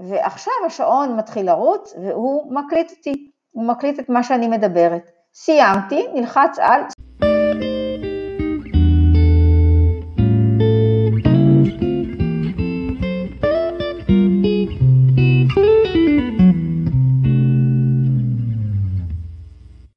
ועכשיו השעון מתחיל לרוץ והוא מקליט אותי, הוא מקליט את מה שאני מדברת. סיימתי, נלחץ על